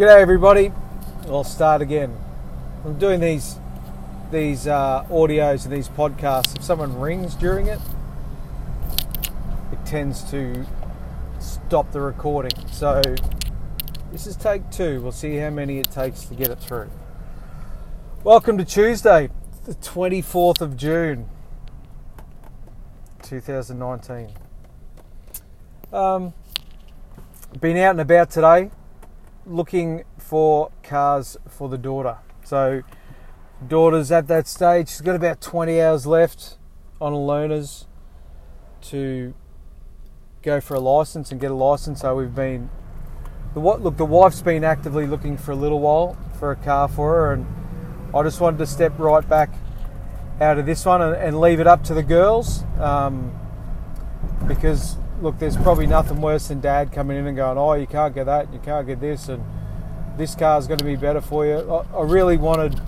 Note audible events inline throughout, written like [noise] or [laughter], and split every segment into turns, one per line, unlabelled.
G'day everybody. I'll start again. I'm doing these these uh, audios and these podcasts. If someone rings during it, it tends to stop the recording. So this is take two. We'll see how many it takes to get it through. Welcome to Tuesday, the 24th of June, 2019. Um, been out and about today looking for cars for the daughter. So, daughter's at that stage. She's got about 20 hours left on a learner's to go for a license and get a license. So we've been the what look the wife's been actively looking for a little while for a car for her, and I just wanted to step right back out of this one and, and leave it up to the girls um, because look, there's probably nothing worse than dad coming in and going, oh, you can't get that, you can't get this, and this car's going to be better for you. I, really wanted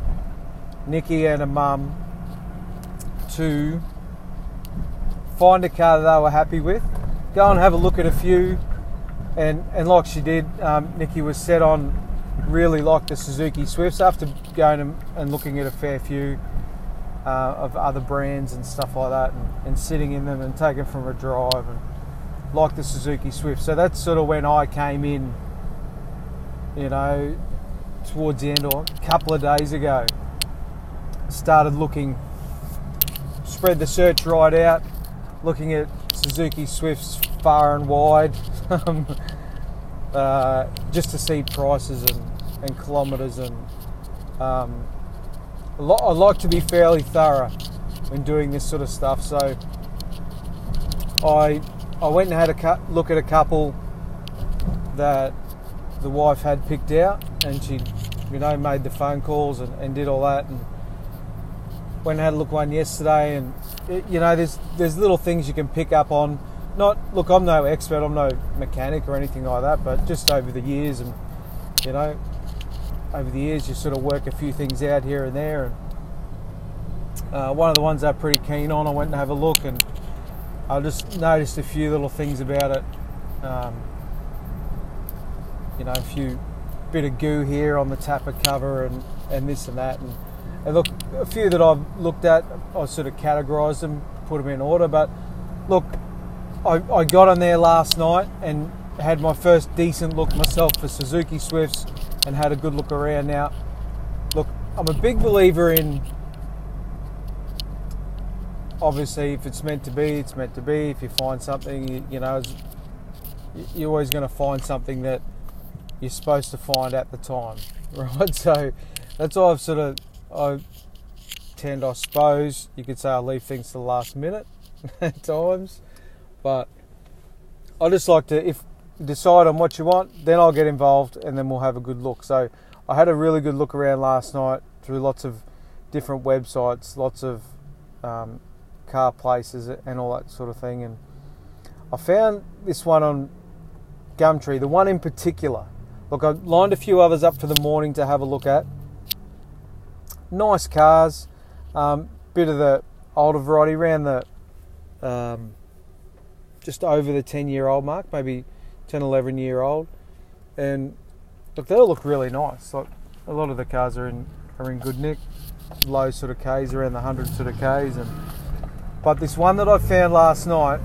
Nikki and her mum to find a car that they were happy with, go and have a look at a few, and, and like she did, um, Nikki was set on really like the Suzuki Swifts after going and, and looking at a fair few. Uh, of other brands and stuff like that, and, and sitting in them and taking from a drive and like the Suzuki Swift. So that's sort of when I came in, you know, towards the end or a couple of days ago. Started looking, spread the search right out, looking at Suzuki Swifts far and wide, [laughs] um, uh, just to see prices and, and kilometres. And um, I like to be fairly thorough when doing this sort of stuff. So I I went and had a cu- look at a couple that the wife had picked out, and she, you know, made the phone calls and, and did all that, and went and had a look one yesterday, and it, you know, there's there's little things you can pick up on. Not look, I'm no expert, I'm no mechanic or anything like that, but just over the years, and you know, over the years, you sort of work a few things out here and there, and uh, one of the ones I'm pretty keen on, I went and have a look and I just noticed a few little things about it. Um, you know, a few bit of goo here on the tappet cover and, and this and that. And, and look, a few that I've looked at, I sort of categorised them, put them in order. But look, I, I got on there last night and had my first decent look myself for Suzuki Swifts and had a good look around. Now, look, I'm a big believer in obviously, if it's meant to be, it's meant to be. If you find something, you, you know, you're always going to find something that you're supposed to find at the time, [laughs] right? So that's why I've sort of I tend, I suppose, you could say I leave things to the last minute [laughs] at times, but I just like to if decide on what you want, then I'll get involved and then we'll have a good look. So I had a really good look around last night through lots of different websites, lots of um, car places and all that sort of thing. And I found this one on Gumtree, the one in particular. Look, I lined a few others up for the morning to have a look at. Nice cars, um, bit of the older variety, around the um, just over the 10 year old mark, maybe 10, 11 year old. And look, they all look really nice. Like a lot of the cars are in are in good nick, low sort of Ks, around the 100 sort of Ks, and but this one that I found last night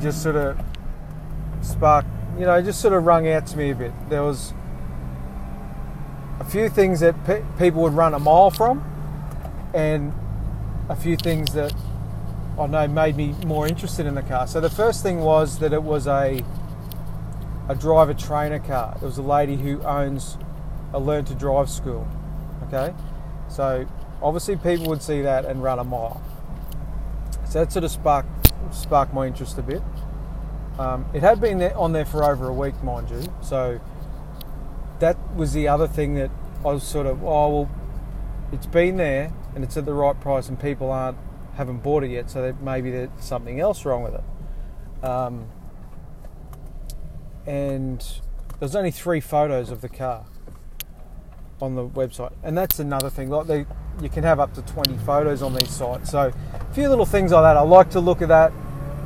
just sort of sparked, you know, just sort of rung out to me a bit. There was a few things that pe- people would run a mile from, and a few things that I know made me more interested in the car. So the first thing was that it was a a driver trainer car. It was a lady who owns a learn to drive school. Okay, so obviously people would see that and run a mile. So that sort of sparked sparked my interest a bit. Um, it had been there, on there for over a week, mind you. So that was the other thing that I was sort of, oh well, it's been there and it's at the right price, and people aren't haven't bought it yet, so that maybe there's something else wrong with it. Um, and there's only three photos of the car on the website, and that's another thing. Like they you can have up to 20 photos on these sites. So a few little things like that. I like to look at that.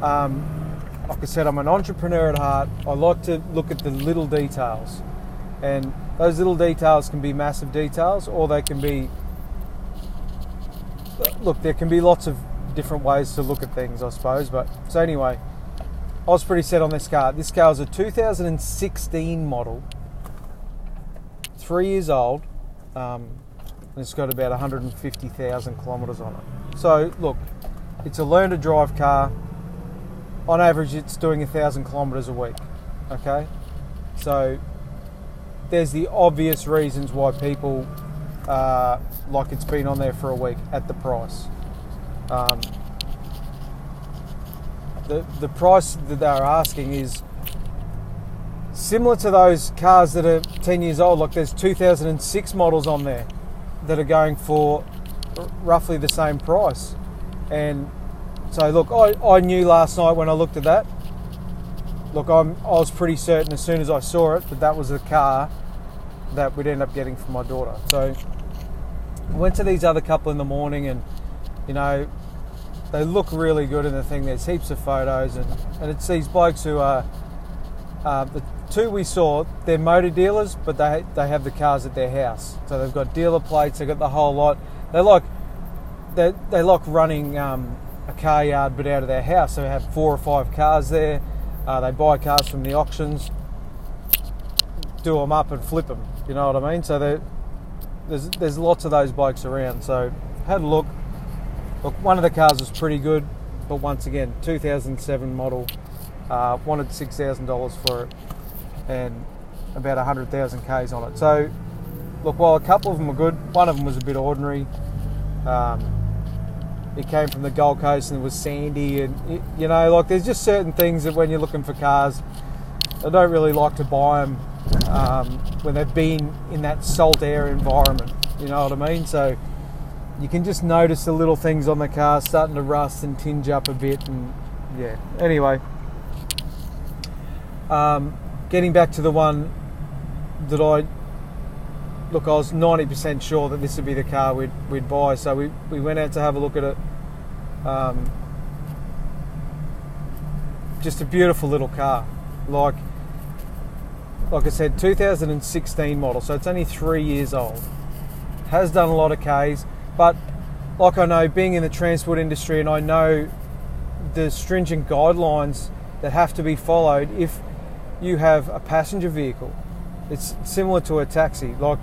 Um, like I said, I'm an entrepreneur at heart. I like to look at the little details. And those little details can be massive details, or they can be. Look, there can be lots of different ways to look at things, I suppose. But so anyway, I was pretty set on this car. This car is a 2016 model, three years old, um, and it's got about 150,000 kilometres on it. So look, it's a learn to drive car. On average, it's doing a thousand kilometres a week. Okay, so there's the obvious reasons why people uh, like it's been on there for a week at the price. Um, the the price that they're asking is similar to those cars that are 10 years old. Like there's 2006 models on there that are going for roughly the same price. And so, look, I, I knew last night when I looked at that. Look, I'm, I was pretty certain as soon as I saw it that that was the car that we'd end up getting for my daughter. So, I went to these other couple in the morning, and you know, they look really good in the thing. There's heaps of photos, and, and it's these blokes who are uh, the two we saw. They're motor dealers, but they they have the cars at their house, so they've got dealer plates. They've got the whole lot. They're like they they like running um, a car yard, but out of their house. So they have four or five cars there. Uh, they buy cars from the auctions, do them up and flip them. You know what I mean? So there's there's lots of those bikes around. So had a look. Look, one of the cars was pretty good, but once again, 2007 model. Uh, wanted six thousand dollars for it, and about hundred thousand k's on it. So, look, while a couple of them were good, one of them was a bit ordinary. Um, it came from the Gold Coast and it was sandy, and you know, like there's just certain things that when you're looking for cars, I don't really like to buy them um, when they've been in that salt air environment. You know what I mean? So you can just notice the little things on the car starting to rust and tinge up a bit, and yeah. Anyway, um, getting back to the one that I look, I was 90% sure that this would be the car we'd, we'd buy. So we, we went out to have a look at it. Um, just a beautiful little car. Like, like I said, 2016 model, so it's only three years old. Has done a lot of Ks, but like I know, being in the transport industry, and I know the stringent guidelines that have to be followed if you have a passenger vehicle. It's similar to a taxi. Like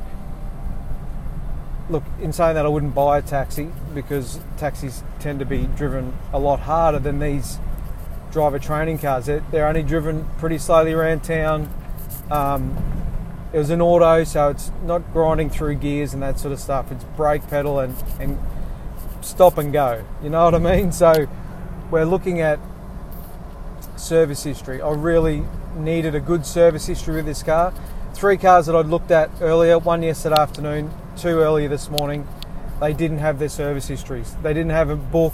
look, in saying that, I wouldn't buy a taxi because taxis tend to be driven a lot harder than these driver training cars. They're, they're only driven pretty slowly around town. Um, it was an auto, so it's not grinding through gears and that sort of stuff. It's brake pedal and, and stop and go. You know what I mean? So we're looking at service history. I really needed a good service history with this car. Three cars that I'd looked at earlier, one yesterday afternoon, two earlier this morning, they didn't have their service histories. They didn't have a book.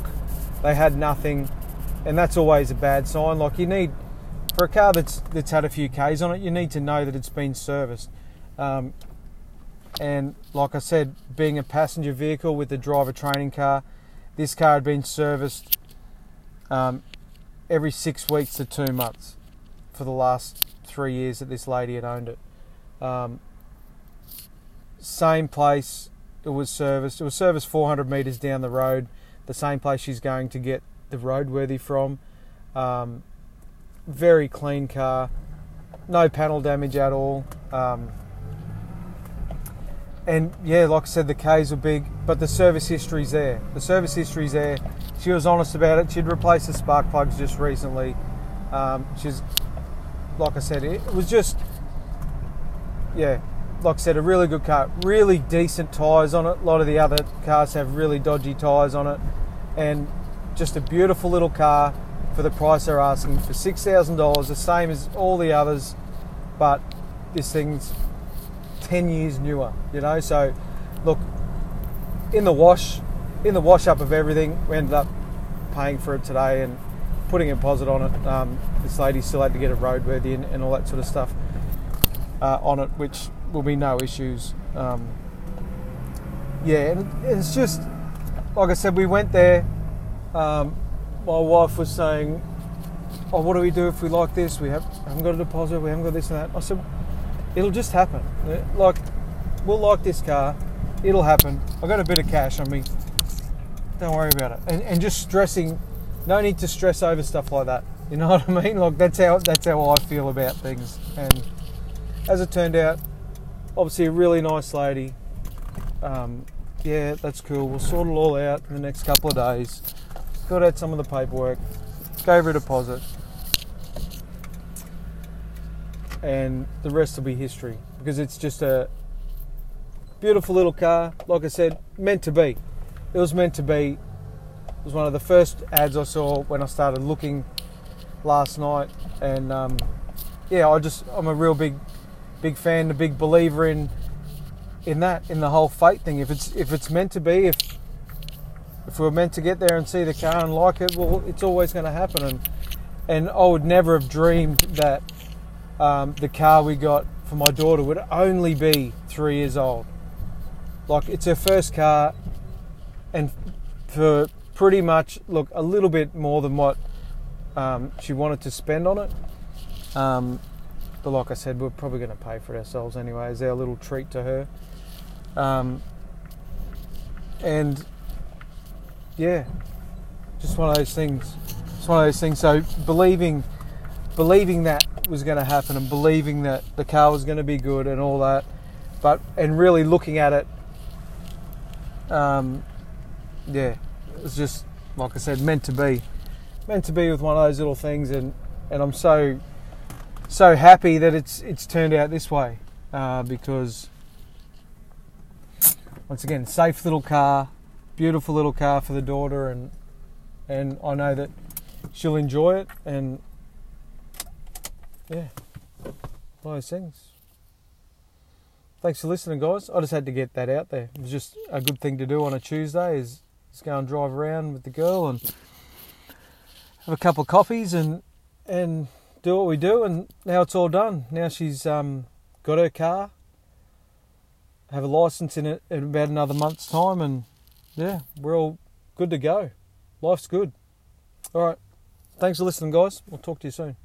They had nothing, and that's always a bad sign. Like you need for a car that's that's had a few k's on it, you need to know that it's been serviced. Um, and like I said, being a passenger vehicle with a driver training car, this car had been serviced um, every six weeks to two months for the last three years that this lady had owned it. Um, same place it was serviced. It was serviced 400 metres down the road, the same place she's going to get the roadworthy from. Um, very clean car, no panel damage at all. Um, and yeah, like I said, the K's were big, but the service history's there. The service history's there. She was honest about it. She'd replaced the spark plugs just recently. Um, she's, like I said, it was just, yeah, like I said, a really good car. Really decent tyres on it. A lot of the other cars have really dodgy tyres on it. And just a beautiful little car for the price they're asking for $6,000, the same as all the others, but this thing's 10 years newer, you know? So, look, in the wash, in the wash up of everything, we ended up paying for it today and putting a deposit on it. Um, this lady still had to get it roadworthy and, and all that sort of stuff uh, on it, which will be no issues. Um, yeah, and it's just like I said, we went there. Um, my wife was saying, "Oh, what do we do if we like this? We have, haven't got a deposit. We haven't got this and that." I said, it'll just happen. Like we'll like this car, it'll happen. I got a bit of cash on me. Don't worry about it. And, and just stressing, no need to stress over stuff like that. You know [laughs] what I mean? Like that's how that's how I feel about things. And as it turned out, obviously a really nice lady. Um, yeah, that's cool. We'll sort it all out in the next couple of days. Got out some of the paperwork, gave her a deposit, and the rest will be history because it's just a beautiful little car. Like I said, meant to be. It was meant to be. It was one of the first ads I saw when I started looking last night, and um, yeah, I just I'm a real big, big fan, a big believer in in that, in the whole fate thing. If it's if it's meant to be, if if we're meant to get there and see the car and like it, well, it's always going to happen. And and I would never have dreamed that um, the car we got for my daughter would only be three years old. Like it's her first car, and for pretty much look a little bit more than what um, she wanted to spend on it. Um, but like I said, we're probably going to pay for it ourselves anyway as our little treat to her. Um, and yeah, just one of those things. It's one of those things. So believing, believing that was going to happen, and believing that the car was going to be good and all that, but and really looking at it, um, yeah, it's just like I said, meant to be, meant to be with one of those little things, and and I'm so so happy that it's it's turned out this way uh, because once again, safe little car, beautiful little car for the daughter, and and I know that she'll enjoy it. And yeah, of those things. Thanks for listening, guys. I just had to get that out there. It was just a good thing to do on a Tuesday. Is just go and drive around with the girl and have a couple of coffees and and do what we do. And now it's all done. Now she's um, got her car have a license in it in about another month's time, and yeah, we're all good to go. Life's good. All right. Thanks for listening, guys. We'll talk to you soon.